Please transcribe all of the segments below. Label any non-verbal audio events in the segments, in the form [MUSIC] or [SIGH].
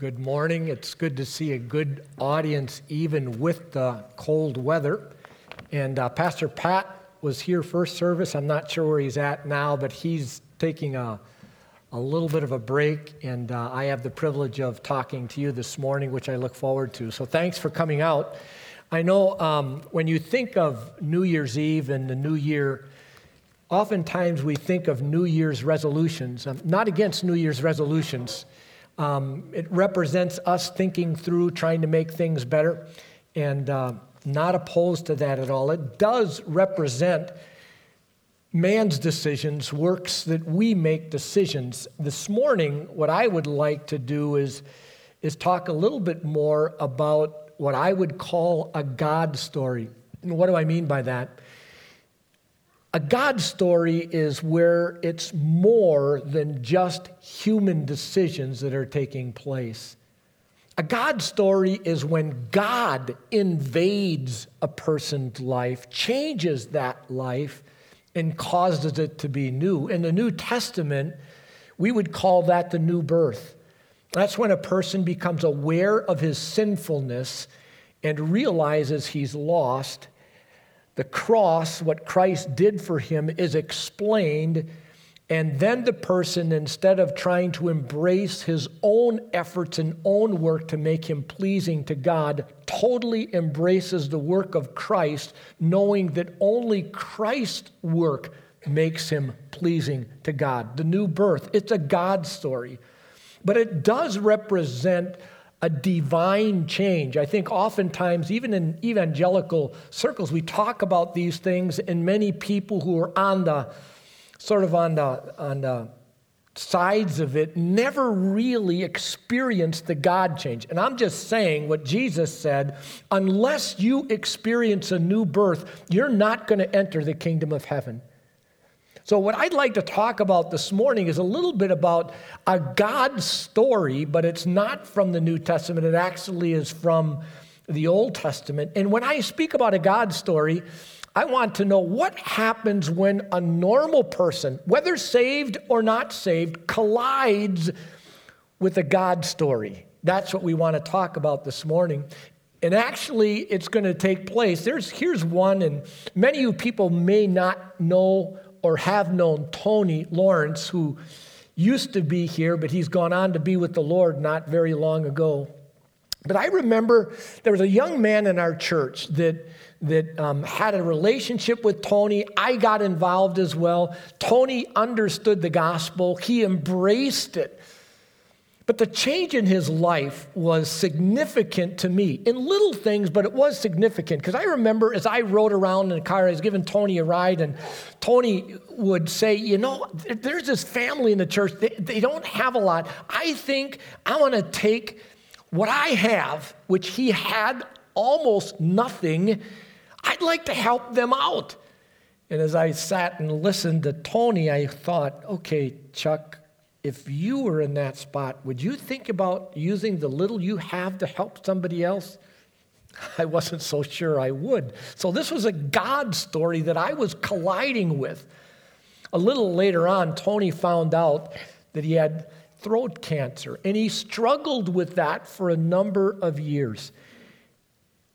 Good morning. It's good to see a good audience even with the cold weather. And uh, Pastor Pat was here first service. I'm not sure where he's at now, but he's taking a, a little bit of a break. And uh, I have the privilege of talking to you this morning, which I look forward to. So thanks for coming out. I know um, when you think of New Year's Eve and the new year, oftentimes we think of New Year's resolutions. I'm not against New Year's resolutions. Um, it represents us thinking through trying to make things better and uh, not opposed to that at all. It does represent man's decisions, works that we make decisions. This morning, what I would like to do is, is talk a little bit more about what I would call a God story. And what do I mean by that? A God story is where it's more than just human decisions that are taking place. A God story is when God invades a person's life, changes that life, and causes it to be new. In the New Testament, we would call that the new birth. That's when a person becomes aware of his sinfulness and realizes he's lost the cross, what Christ did for him, is explained. And then the person, instead of trying to embrace his own efforts and own work to make him pleasing to God, totally embraces the work of Christ, knowing that only Christ's work makes him pleasing to God. The new birth, it's a God story. But it does represent a divine change. I think oftentimes, even in evangelical circles, we talk about these things, and many people who are on the sort of on the, on the sides of it never really experience the God change. And I'm just saying what Jesus said unless you experience a new birth, you're not going to enter the kingdom of heaven. So, what I'd like to talk about this morning is a little bit about a God story, but it's not from the New Testament. It actually is from the Old Testament. And when I speak about a God story, I want to know what happens when a normal person, whether saved or not saved, collides with a God story. That's what we want to talk about this morning. And actually, it's going to take place. There's, here's one, and many of you people may not know or have known Tony Lawrence, who used to be here, but he's gone on to be with the Lord not very long ago. But I remember there was a young man in our church that, that um, had a relationship with Tony. I got involved as well. Tony understood the gospel, he embraced it. But the change in his life was significant to me in little things, but it was significant. Because I remember as I rode around in the car, I was giving Tony a ride, and Tony would say, You know, there's this family in the church, they, they don't have a lot. I think I want to take what I have, which he had almost nothing, I'd like to help them out. And as I sat and listened to Tony, I thought, okay, Chuck, if you were in that spot, would you think about using the little you have to help somebody else? I wasn't so sure I would. So, this was a God story that I was colliding with. A little later on, Tony found out that he had throat cancer, and he struggled with that for a number of years.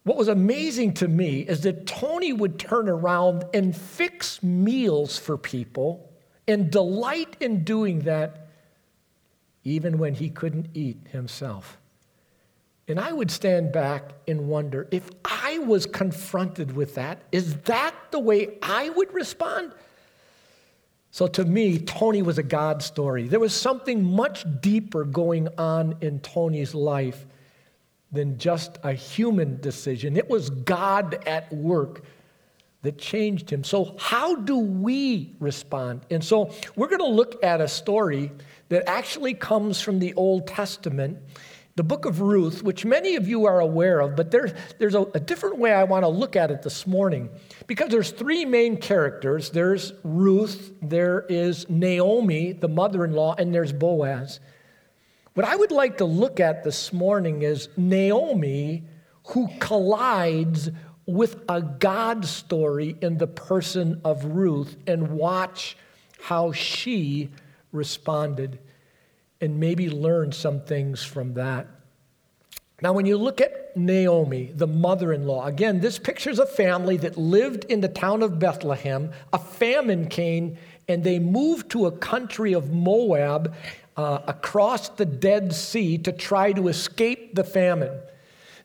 What was amazing to me is that Tony would turn around and fix meals for people and delight in doing that even when he couldn't eat himself. And I would stand back and wonder if I was confronted with that, is that the way I would respond? So to me, Tony was a God story. There was something much deeper going on in Tony's life than just a human decision. It was God at work that changed him. So, how do we respond? And so, we're going to look at a story that actually comes from the Old Testament, the book of Ruth, which many of you are aware of, but there's, there's a, a different way I want to look at it this morning. Because there's three main characters there's Ruth, there is Naomi, the mother in law, and there's Boaz. What I would like to look at this morning is Naomi, who collides with a God story in the person of Ruth, and watch how she responded. and maybe learn some things from that. Now, when you look at Naomi, the mother in law, again, this pictures a family that lived in the town of Bethlehem. A famine came, and they moved to a country of Moab uh, across the Dead Sea to try to escape the famine.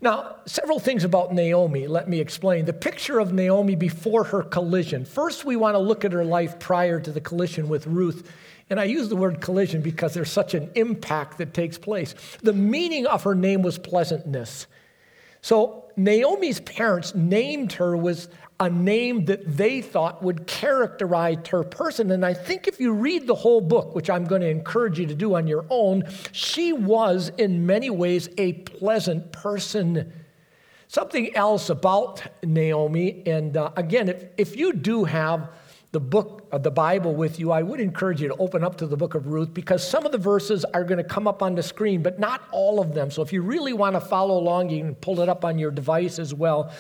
Now, several things about Naomi, let me explain. The picture of Naomi before her collision. First, we want to look at her life prior to the collision with Ruth. And I use the word collision because there's such an impact that takes place. The meaning of her name was pleasantness. So Naomi's parents named her with a name that they thought would characterize her person. And I think if you read the whole book, which I'm going to encourage you to do on your own, she was in many ways a pleasant person. Something else about Naomi, and uh, again, if, if you do have the book of the Bible with you, I would encourage you to open up to the book of Ruth because some of the verses are going to come up on the screen, but not all of them. So if you really want to follow along, you can pull it up on your device as well.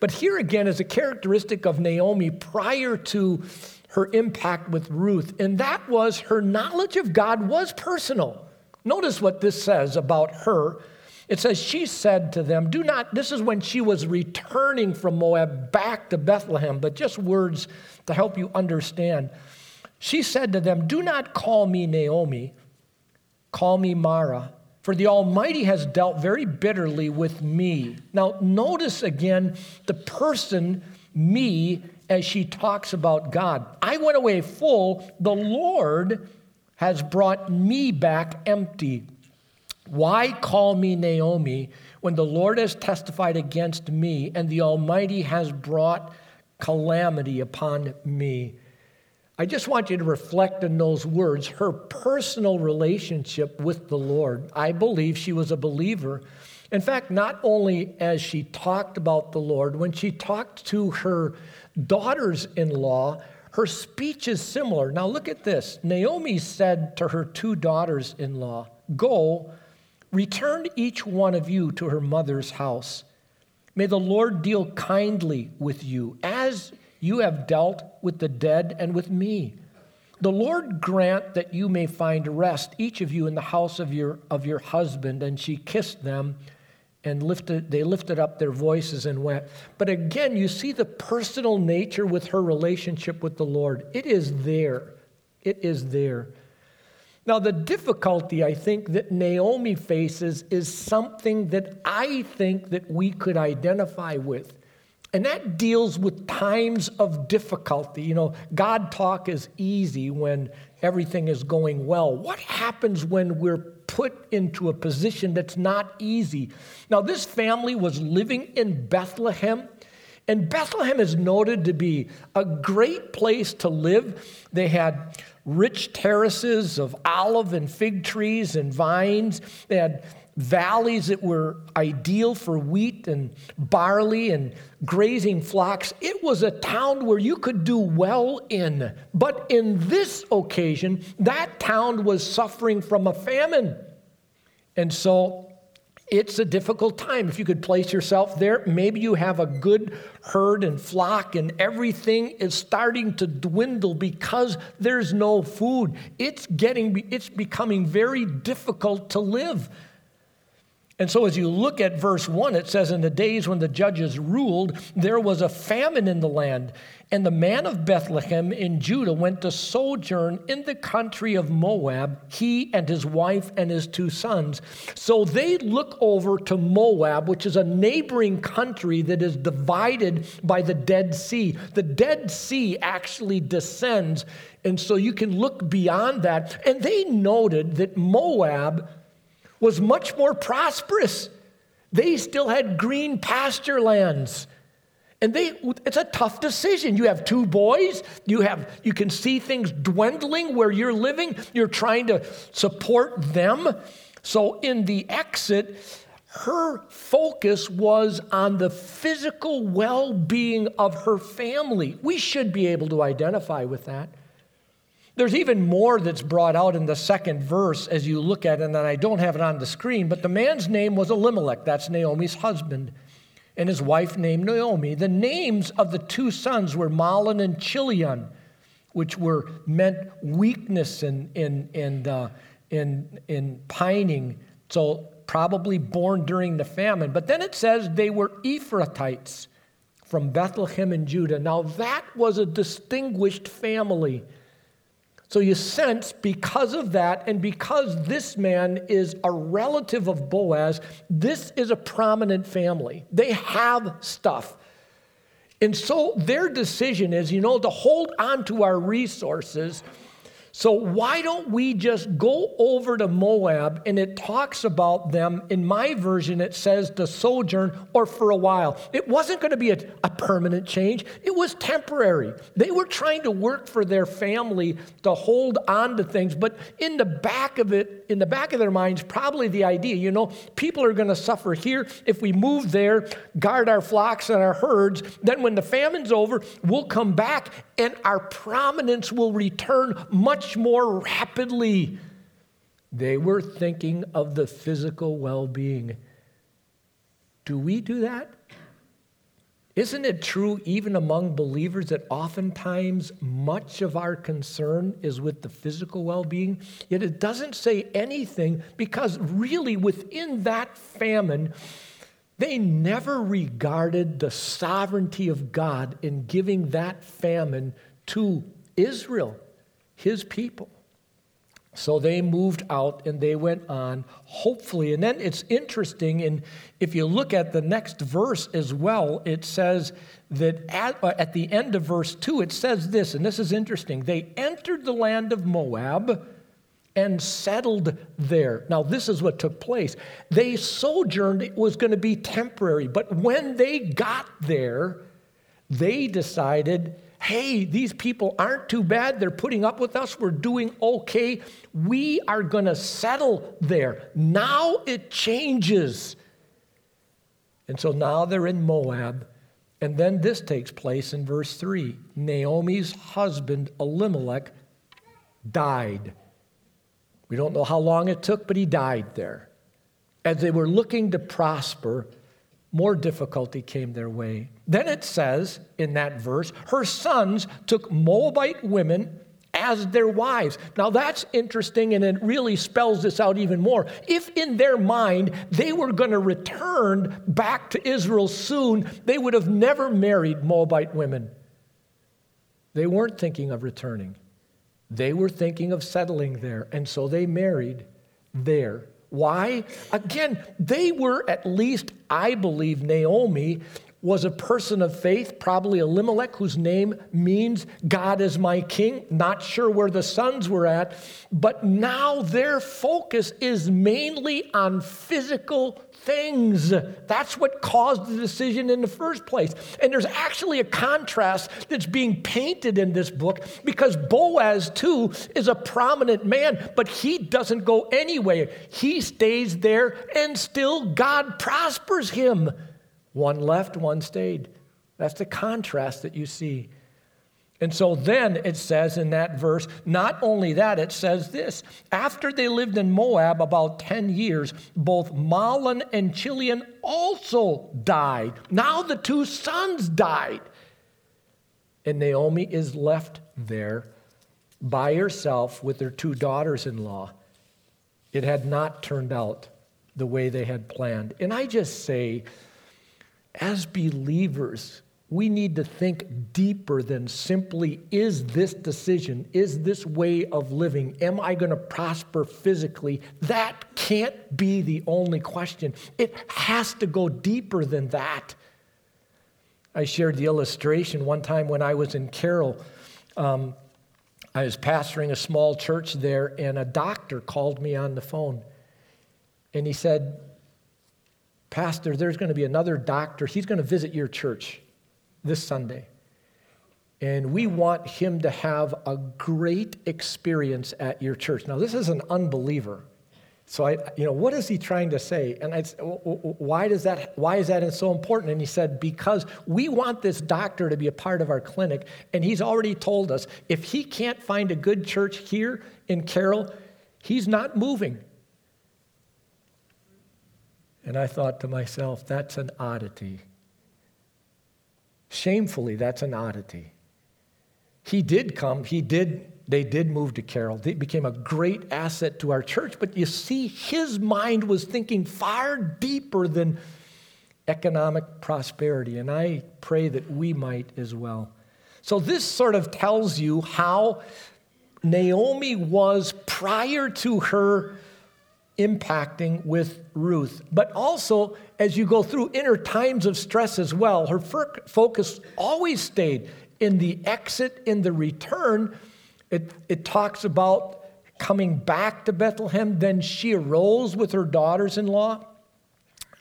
But here again is a characteristic of Naomi prior to her impact with Ruth, and that was her knowledge of God was personal. Notice what this says about her. It says, She said to them, Do not, this is when she was returning from Moab back to Bethlehem, but just words to help you understand. She said to them, Do not call me Naomi, call me Mara, for the Almighty has dealt very bitterly with me. Now, notice again the person, me, as she talks about God. I went away full, the Lord has brought me back empty. Why call me Naomi when the Lord has testified against me and the Almighty has brought calamity upon me. I just want you to reflect on those words, her personal relationship with the Lord. I believe she was a believer. In fact, not only as she talked about the Lord, when she talked to her daughters in law, her speech is similar. Now, look at this. Naomi said to her two daughters in law, Go, return each one of you to her mother's house. May the Lord deal kindly with you, as you have dealt with the dead and with me. The Lord grant that you may find rest, each of you in the house of your, of your husband. And she kissed them and lifted, they lifted up their voices and went. But again, you see the personal nature with her relationship with the Lord. It is there. It is there. Now, the difficulty I think that Naomi faces is something that I think that we could identify with. And that deals with times of difficulty. You know, God talk is easy when everything is going well. What happens when we're put into a position that's not easy? Now, this family was living in Bethlehem. And Bethlehem is noted to be a great place to live. They had rich terraces of olive and fig trees and vines. They had valleys that were ideal for wheat and barley and grazing flocks. It was a town where you could do well in. But in this occasion, that town was suffering from a famine. And so it's a difficult time. If you could place yourself there, maybe you have a good herd and flock, and everything is starting to dwindle because there's no food. It's getting, it's becoming very difficult to live. And so, as you look at verse 1, it says, In the days when the judges ruled, there was a famine in the land. And the man of Bethlehem in Judah went to sojourn in the country of Moab, he and his wife and his two sons. So they look over to Moab, which is a neighboring country that is divided by the Dead Sea. The Dead Sea actually descends. And so you can look beyond that. And they noted that Moab was much more prosperous. They still had green pasture lands. And they, it's a tough decision. You have two boys. You have, you can see things dwindling where you're living. You're trying to support them. So in the exit, her focus was on the physical well-being of her family. We should be able to identify with that. There's even more that's brought out in the second verse as you look at it, and I don't have it on the screen, but the man's name was Elimelech. That's Naomi's husband. And his wife named Naomi. The names of the two sons were Mahlon and Chilion, which were meant weakness and, and, and, uh, in, in pining, so probably born during the famine. But then it says they were Ephrathites from Bethlehem in Judah. Now, that was a distinguished family. So you sense because of that, and because this man is a relative of Boaz, this is a prominent family. They have stuff. And so their decision is, you know, to hold on to our resources so, why don't we just go over to Moab and it talks about them? In my version, it says to sojourn or for a while. It wasn't going to be a, a, permanent change, it was temporary. They were trying to work for their family to hold on to things, but in the back of it, in the back of their minds, probably the idea you know, people are going to suffer here. If we move there, guard our flocks and our herds, then when the famine's over, we'll come back and our prominence will return much more rapidly. They were thinking of the physical well being. Do we do that? Isn't it true, even among believers, that oftentimes much of our concern is with the physical well being? Yet it doesn't say anything because, really, within that famine, they never regarded the sovereignty of God in giving that famine to Israel, his people. So they moved out and they went on, hopefully. And then it's interesting, and if you look at the next verse as well, it says that at, uh, at the end of verse 2, it says this, and this is interesting. They entered the land of Moab and settled there. Now, this is what took place. They sojourned, it was going to be temporary, but when they got there, they decided hey, these people aren't too bad. They're putting up with us. We're doing okay. We are going to settle there. Now it changes. And so now they're in Moab. And then this takes place in verse 3 Naomi's husband, Elimelech, died. We don't know how long it took, but he died there. As they were looking to prosper, more difficulty came their way. Then it says in that verse, her sons took Moabite women as their wives. Now that's interesting and it really spells this out even more. If in their mind they were going to return back to Israel soon, they would have never married Moabite women. They weren't thinking of returning. They were thinking of settling there, and so they married there. Why? Again, they were at least, I believe, Naomi was a person of faith, probably Elimelech, whose name means God is my king. Not sure where the sons were at, but now their focus is mainly on physical things. That's what caused the decision in the first place. And there's actually a contrast that's being painted in this book because Boaz, too, is a prominent man, but he doesn't go anywhere. He stays there and still God prospers him. One left, one stayed. That's the contrast that you see. And so then it says in that verse, not only that, it says this after they lived in Moab about 10 years, both Mahlon and Chilion also died. Now the two sons died. And Naomi is left there by herself with her two daughters in law. It had not turned out the way they had planned. And I just say, as believers, we need to think deeper than simply is this decision, is this way of living, am I going to prosper physically? That can't be the only question. It has to go deeper than that. I shared the illustration one time when I was in Carroll. Um, I was pastoring a small church there, and a doctor called me on the phone. And he said, Pastor, there's going to be another doctor. He's going to visit your church this Sunday. And we want him to have a great experience at your church. Now, this is an unbeliever. So I, you know, what is he trying to say? And I, why does that? Why is that so important? And he said, because we want this doctor to be a part of our clinic, and he's already told us if he can't find a good church here in Carroll, he's not moving. And I thought to myself, that's an oddity. Shamefully, that's an oddity. He did come, he did they did move to Carroll. They became a great asset to our church. But you see, his mind was thinking far deeper than economic prosperity. And I pray that we might as well. So, this sort of tells you how Naomi was prior to her impacting with Ruth. But also, as you go through inner times of stress as well, her focus always stayed in the exit, in the return. It, it talks about coming back to Bethlehem. Then she arose with her daughters in law.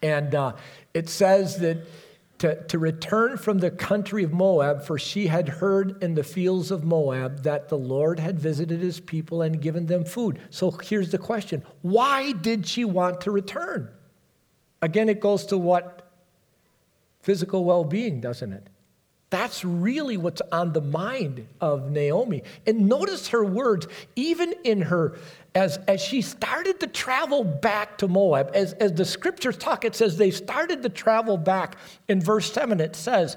And uh, it says that to, to return from the country of Moab, for she had heard in the fields of Moab that the Lord had visited his people and given them food. So here's the question why did she want to return? Again, it goes to what? Physical well being, doesn't it? That's really what's on the mind of Naomi. And notice her words, even in her, as, as she started to travel back to Moab, as, as the scriptures talk, it says they started to travel back. In verse 7, it says,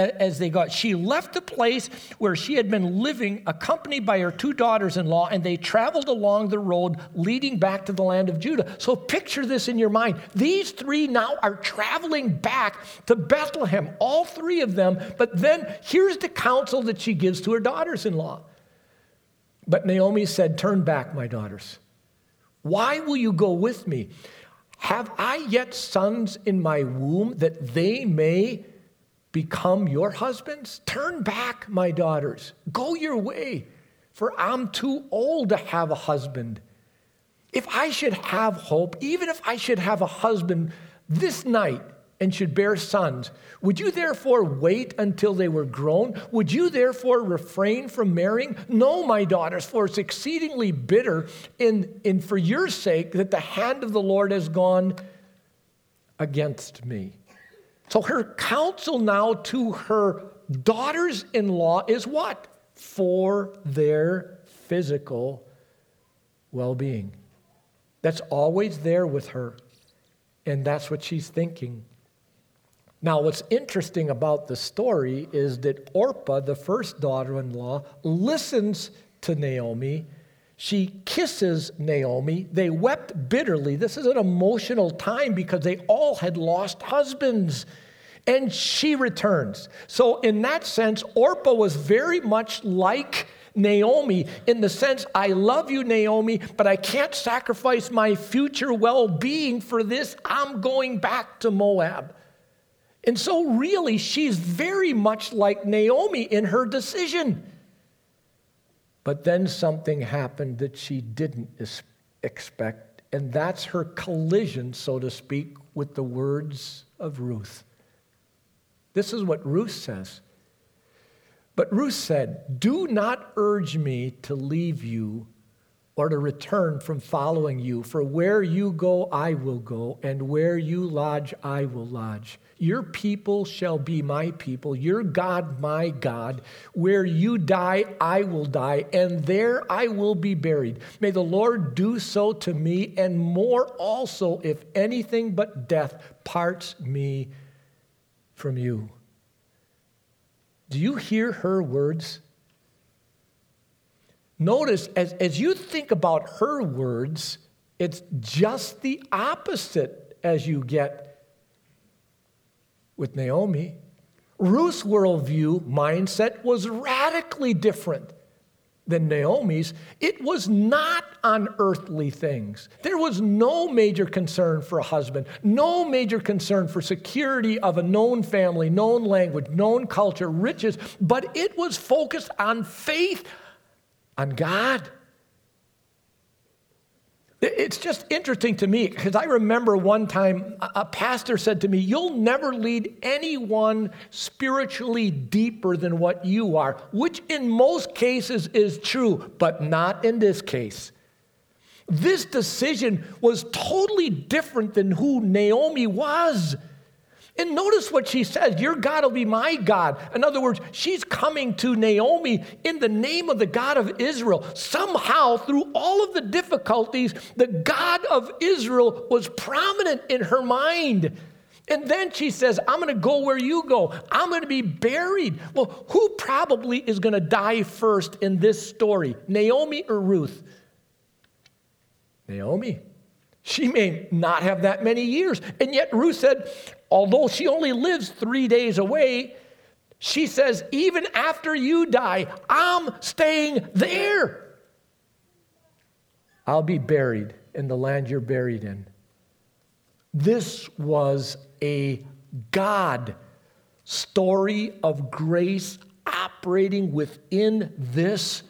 as they got. She left the place where she had been living, accompanied by her two daughters in law, and they traveled along the road leading back to the land of Judah. So picture this in your mind. These three now are traveling back to Bethlehem, all three of them. But then here's the counsel that she gives to her daughters in law. But Naomi said, Turn back, my daughters. Why will you go with me? Have I yet sons in my womb that they may become your husbands? Turn back, my daughters. Go your way, for I'm too old to have a husband. If I should have hope, even if I should have a husband this night and should bear sons, would you therefore wait until they were grown? Would you therefore refrain from marrying? No, my daughters, for it's exceedingly bitter in, in for your sake that the hand of the Lord has gone against me. So her counsel now to her daughters in law is what? For their physical well being. That's always there with her. And that's what she's thinking. Now, what's interesting about the story is that Orpah, the first daughter in law, listens to Naomi. She kisses Naomi. They wept bitterly. This is an emotional time because they all had lost husbands and she returns. So, in that sense, Orpah was very much like Naomi in the sense, I love you, Naomi, but I can't sacrifice my future well being for this. I'm going back to Moab. And so, really, she's very much like Naomi in her decision. But then something happened that she didn't expect, and that's her collision, so to speak, with the words of Ruth. This is what Ruth says. But Ruth said, Do not urge me to leave you or to return from following you, for where you go, I will go, and where you lodge, I will lodge. Your people shall be my people, your God, my God. Where you die, I will die, and there I will be buried. May the Lord do so to me, and more also, if anything but death parts me from you. Do you hear her words? Notice, as, as you think about her words, it's just the opposite as you get with Naomi. Ruth's worldview mindset was radically different than Naomi's, it was not on earthly things. There was no major concern for a husband, no major concern for security of a known family, known language, known culture, riches, but it was focused on faith, on God. It's just interesting to me because I remember one time a pastor said to me, You'll never lead anyone spiritually deeper than what you are, which in most cases is true, but not in this case. This decision was totally different than who Naomi was. And notice what she says Your God will be my God. In other words, she's coming to Naomi in the name of the God of Israel. Somehow, through all of the difficulties, the God of Israel was prominent in her mind. And then she says, I'm going to go where you go. I'm going to be buried. Well, who probably is going to die first in this story, Naomi or Ruth? Naomi. She may not have that many years. And yet, Ruth said, although she only lives three days away, she says, even after you die, I'm staying there. I'll be buried in the land you're buried in. This was a God story of grace operating within this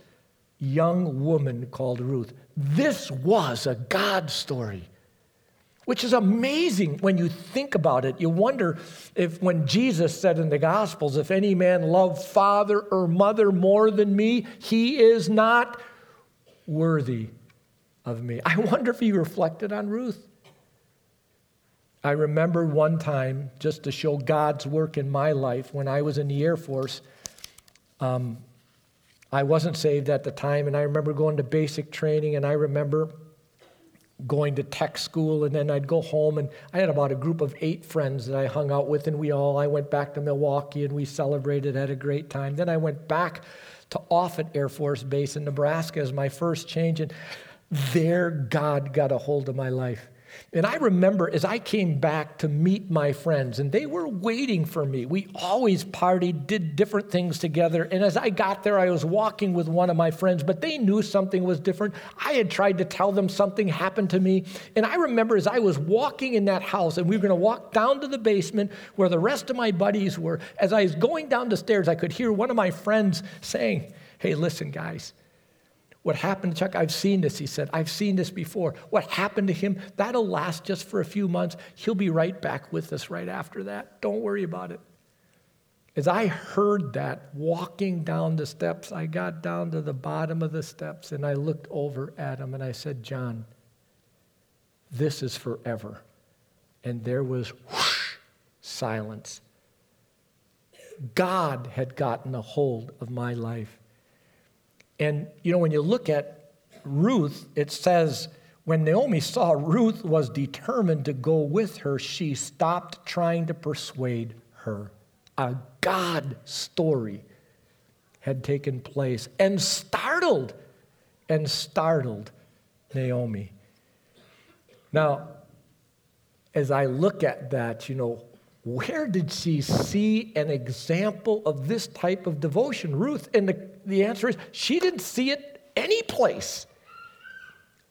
young woman called Ruth. This was a God story, which is amazing when you think about it. You wonder if, when Jesus said in the Gospels, if any man love father or mother more than me, he is not worthy of me. [LAUGHS] I wonder if he reflected on Ruth. I remember one time, just to show God's work in my life, when I was in the Air Force, um, I wasn't saved at the time, and I remember going to basic training, and I remember going to tech school, and then I'd go home, and I had about a group of eight friends that I hung out with, and we all, I went back to Milwaukee, and we celebrated, had a great time. Then I went back to Offutt Air Force Base in Nebraska as my first change, and there God got a hold of my life. And I remember as I came back to meet my friends, and they were waiting for me. We always partied, did different things together. And as I got there, I was walking with one of my friends, but they knew something was different. I had tried to tell them something happened to me. And I remember as I was walking in that house, and we were going to walk down to the basement where the rest of my buddies were, as I was going down the stairs, I could hear one of my friends saying, Hey, listen, guys. What happened to Chuck? I've seen this, he said. I've seen this before. What happened to him? That'll last just for a few months. He'll be right back with us right after that. Don't worry about it. As I heard that walking down the steps, I got down to the bottom of the steps and I looked over at him and I said, John, this is forever. And there was whoosh, silence. God had gotten a hold of my life. And, you know, when you look at Ruth, it says, when Naomi saw Ruth was determined to go with her, she stopped trying to persuade her. A God story had taken place and startled and startled Naomi. Now, as I look at that, you know, where did she see an example of this type of devotion? Ruth, in the, the answer is she didn't see it any place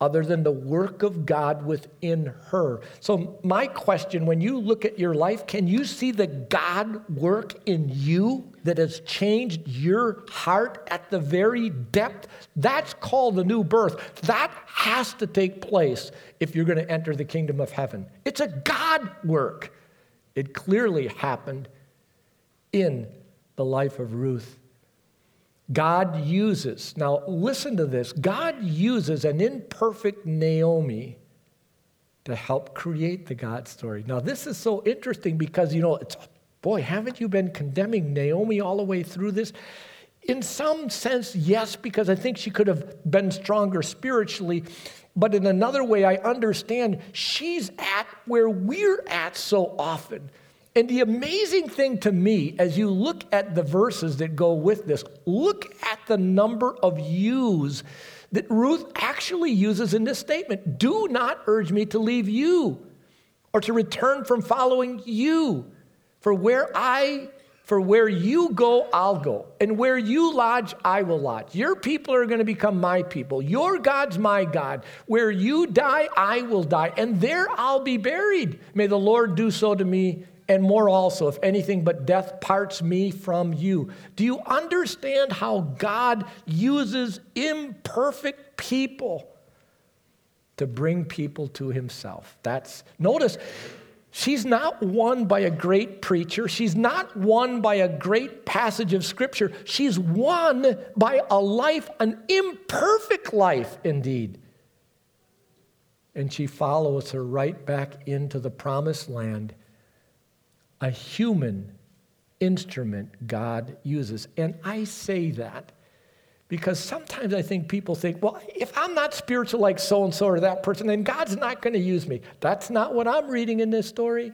other than the work of God within her. So, my question when you look at your life, can you see the God work in you that has changed your heart at the very depth? That's called the new birth. That has to take place if you're going to enter the kingdom of heaven. It's a God work. It clearly happened in the life of Ruth. God uses, now listen to this God uses an imperfect Naomi to help create the God story. Now, this is so interesting because, you know, it's, boy, haven't you been condemning Naomi all the way through this? In some sense, yes, because I think she could have been stronger spiritually. But in another way, I understand she's at where we're at so often. And the amazing thing to me, as you look at the verses that go with this, look at the number of yous that Ruth actually uses in this statement. Do not urge me to leave you or to return from following you. For where I for where you go, I'll go. And where you lodge, I will lodge. Your people are going to become my people. Your God's my God. Where you die, I will die. And there I'll be buried. May the Lord do so to me and more also, if anything but death parts me from you. Do you understand how God uses imperfect people to bring people to himself? That's, notice, She's not won by a great preacher. She's not won by a great passage of scripture. She's won by a life, an imperfect life indeed. And she follows her right back into the promised land, a human instrument God uses. And I say that because sometimes I think people think, well, if I'm not spiritual like so and so or that person, then God's not going to use me. That's not what I'm reading in this story.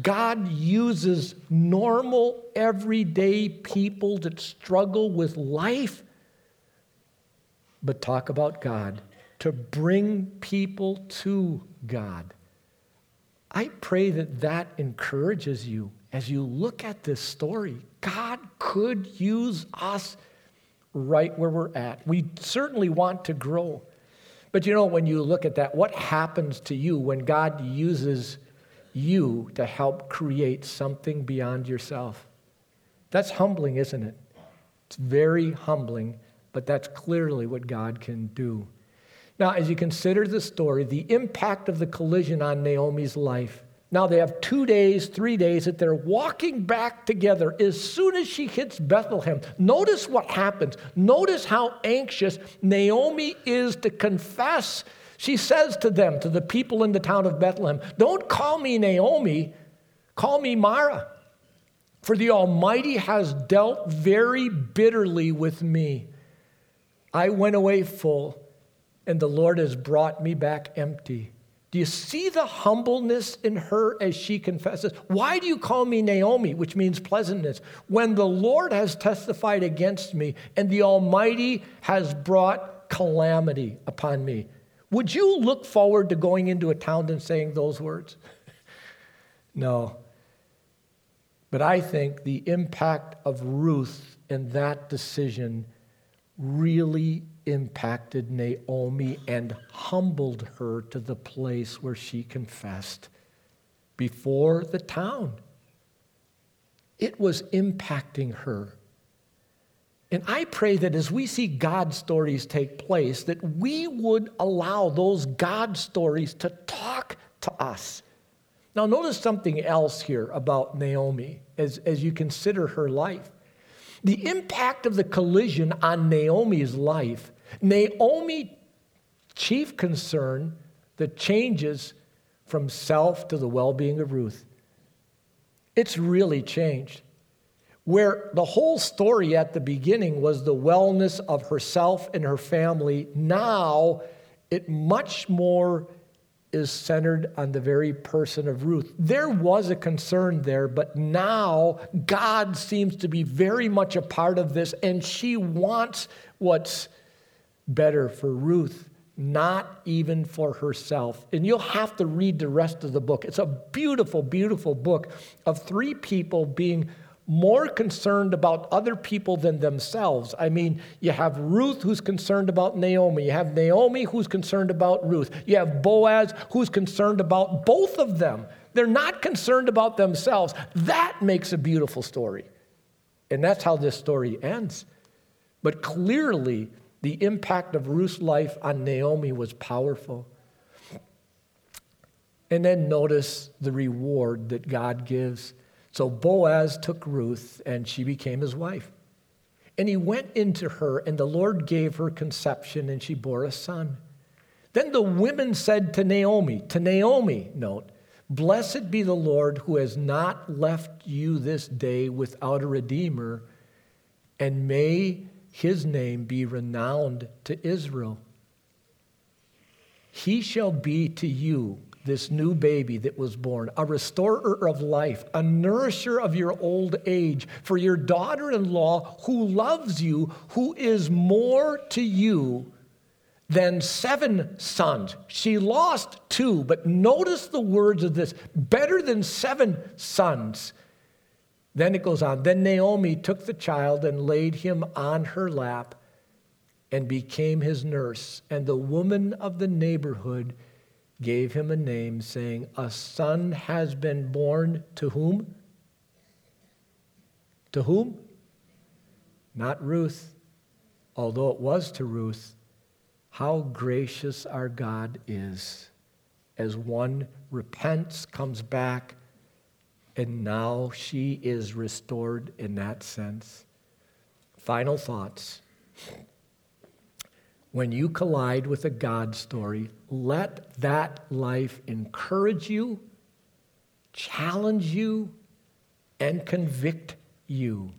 God uses normal, everyday people that struggle with life, but talk about God, to bring people to God. I pray that that encourages you as you look at this story. God could use us right where we're at. We certainly want to grow. But you know, when you look at that, what happens to you when God uses you to help create something beyond yourself? That's humbling, isn't it? It's very humbling, but that's clearly what God can do. Now, as you consider the story, the impact of the collision on Naomi's life, now they have two days, three days that they're walking back together. As soon as she hits Bethlehem, notice what happens. Notice how anxious Naomi is to confess. She says to them, to the people in the town of Bethlehem, Don't call me Naomi, call me Mara. For the Almighty has dealt very bitterly with me. I went away full, and the Lord has brought me back empty. Do you see the humbleness in her as she confesses? Why do you call me Naomi, which means pleasantness, when the Lord has testified against me and the Almighty has brought calamity upon me? Would you look forward to going into a town and saying those words? [LAUGHS] no. But I think the impact of Ruth in that decision really impacted Naomi and humbled her to the place where she confessed before the town. It was impacting her. And I pray that as we see God stories take place, that we would allow those God stories to talk to us. Now, notice something else here about Naomi as, as you consider her life. The impact of the collision on Naomi's life, Naomi chief concern the changes from self to the well-being of Ruth. It's really changed. Where the whole story at the beginning was the wellness of herself and her family, now it much more is centered on the very person of Ruth. There was a concern there, but now God seems to be very much a part of this, and she wants what's better for Ruth, not even for herself. And you'll have to read the rest of the book. It's a beautiful, beautiful book of three people being more concerned about other people than themselves. I mean, you have Ruth who's concerned about Naomi. You have Naomi who's concerned about Ruth. You have Boaz who's concerned about both of them. They're not concerned about themselves. That makes a beautiful story. And that's how this story ends. But clearly, the impact of Ruth's life on Naomi was powerful. And then notice the reward that God gives. So Boaz took Ruth, and she became his wife. And he went into her, and the Lord gave her conception, and she bore a son. Then the women said to Naomi, to Naomi, note, Blessed be the Lord who has not left you this day without a redeemer, and may his name be renowned to Israel. He shall be to you this new baby that was born, a restorer of life, a nourisher of your old age, for your daughter in law who loves you, who is more to you than seven sons. She lost two, but notice the words of this better than seven sons. Then it goes on. Then Naomi took the child and laid him on her lap and became his nurse. And the woman of the neighborhood gave him a name, saying, A son has been born to whom? To whom? Not Ruth, although it was to Ruth. How gracious our God is as one repents, comes back, and now she is restored in that sense. Final thoughts. When you collide with a God story, let that life encourage you, challenge you, and convict you.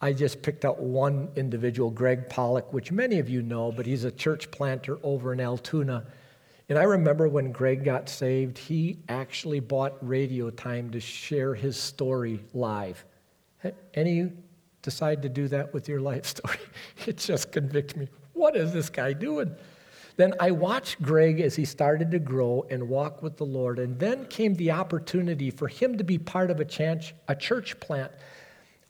I just picked out one individual, Greg Pollock, which many of you know, but he's a church planter over in Altoona. And I remember when Greg got saved, he actually bought radio time to share his story live. Any decide to do that with your life [LAUGHS] story? It just convicts me. What is this guy doing? Then I watched Greg as he started to grow and walk with the Lord. And then came the opportunity for him to be part of a church, a church plant.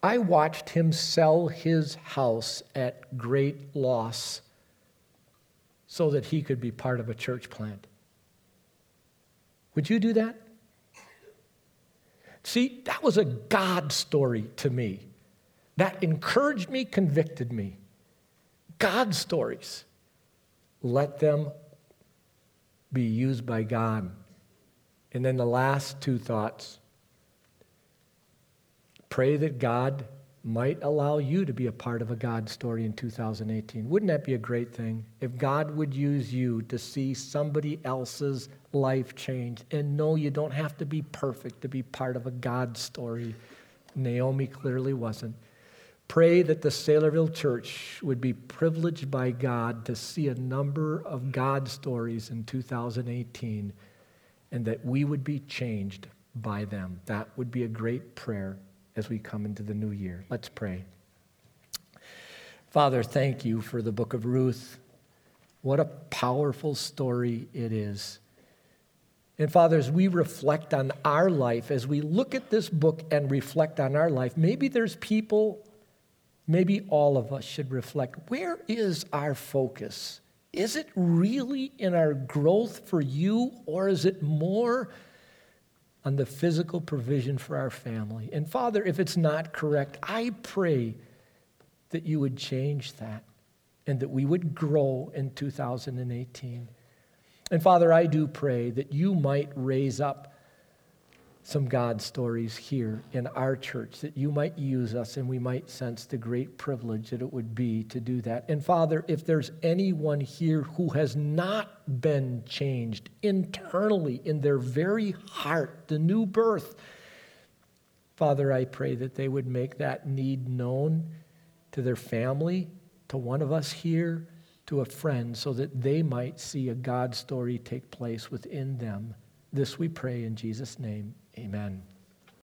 I watched him sell his house at great loss so that he could be part of a church plant. Would you do that? See, that was a God story to me. That encouraged me, convicted me. God stories. Let them be used by God. And then the last two thoughts pray that God might allow you to be a part of a God story in 2018. Wouldn't that be a great thing? If God would use you to see somebody else's life change and know you don't have to be perfect to be part of a God story. Naomi clearly wasn't. Pray that the Saylorville Church would be privileged by God to see a number of God stories in 2018 and that we would be changed by them. That would be a great prayer as we come into the new year. Let's pray. Father, thank you for the book of Ruth. What a powerful story it is. And Father, as we reflect on our life, as we look at this book and reflect on our life, maybe there's people, maybe all of us should reflect where is our focus? Is it really in our growth for you, or is it more on the physical provision for our family. And Father, if it's not correct, I pray that you would change that and that we would grow in 2018. And Father, I do pray that you might raise up some God stories here in our church, that you might use us and we might sense the great privilege that it would be to do that. And Father, if there's anyone here who has not been changed internally in their very heart, the new birth, Father, I pray that they would make that need known to their family, to one of us here, to a friend, so that they might see a God story take place within them. This we pray in Jesus' name. Amen.